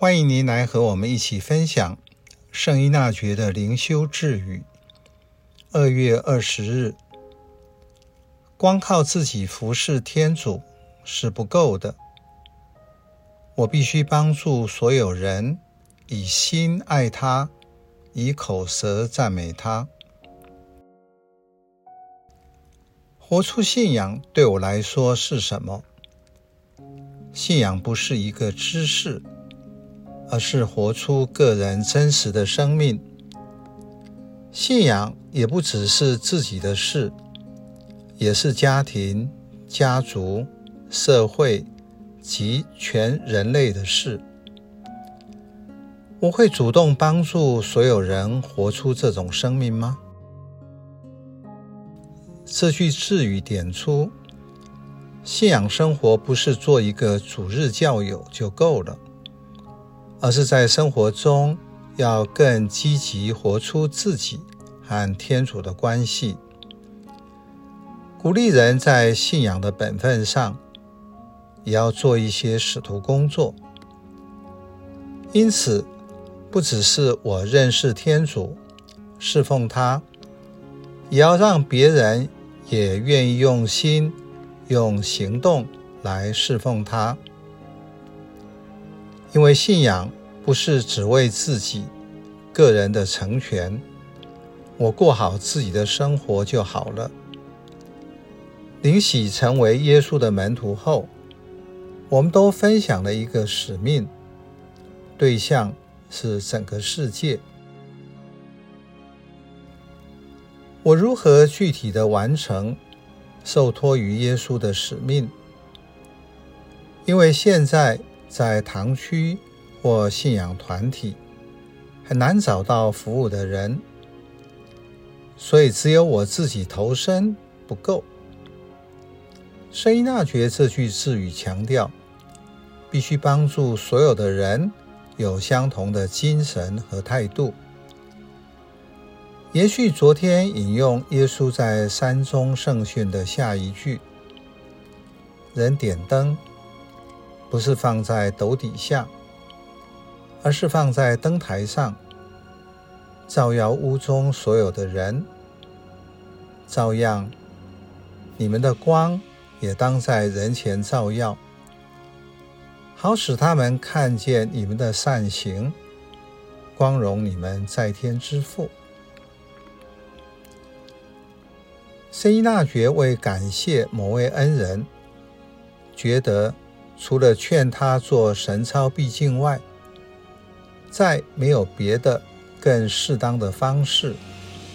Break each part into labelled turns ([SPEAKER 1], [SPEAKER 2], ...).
[SPEAKER 1] 欢迎您来和我们一起分享圣依纳爵的灵修智语。二月二十日，光靠自己服侍天主是不够的，我必须帮助所有人以心爱他，以口舌赞美他。活出信仰对我来说是什么？信仰不是一个知识。而是活出个人真实的生命。信仰也不只是自己的事，也是家庭、家族、社会及全人类的事。我会主动帮助所有人活出这种生命吗？这句智语点出，信仰生活不是做一个主日教友就够了。而是在生活中要更积极活出自己和天主的关系，鼓励人在信仰的本分上也要做一些使徒工作。因此，不只是我认识天主、侍奉他，也要让别人也愿意用心、用行动来侍奉他。因为信仰不是只为自己个人的成全，我过好自己的生活就好了。领洗成为耶稣的门徒后，我们都分享了一个使命，对象是整个世界。我如何具体的完成受托于耶稣的使命？因为现在。在堂区或信仰团体很难找到服务的人，所以只有我自己投身不够。圣依纳爵这句字语强调，必须帮助所有的人有相同的精神和态度。延续昨天引用耶稣在山中圣训的下一句：“人点灯。”不是放在斗底下，而是放在灯台上，照耀屋中所有的人。照样，你们的光也当在人前照耀，好使他们看见你们的善行，光荣你们在天之父。圣依纳爵为感谢某位恩人，觉得。除了劝他做神操必敬外，再没有别的更适当的方式，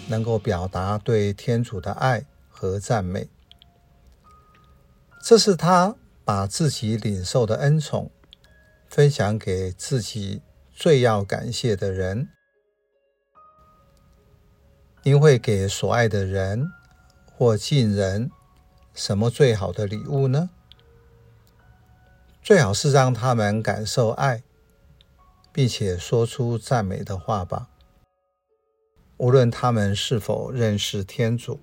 [SPEAKER 1] 能够表达对天主的爱和赞美。这是他把自己领受的恩宠分享给自己最要感谢的人。您会给所爱的人或近人什么最好的礼物呢？最好是让他们感受爱，并且说出赞美的话吧。无论他们是否认识天主。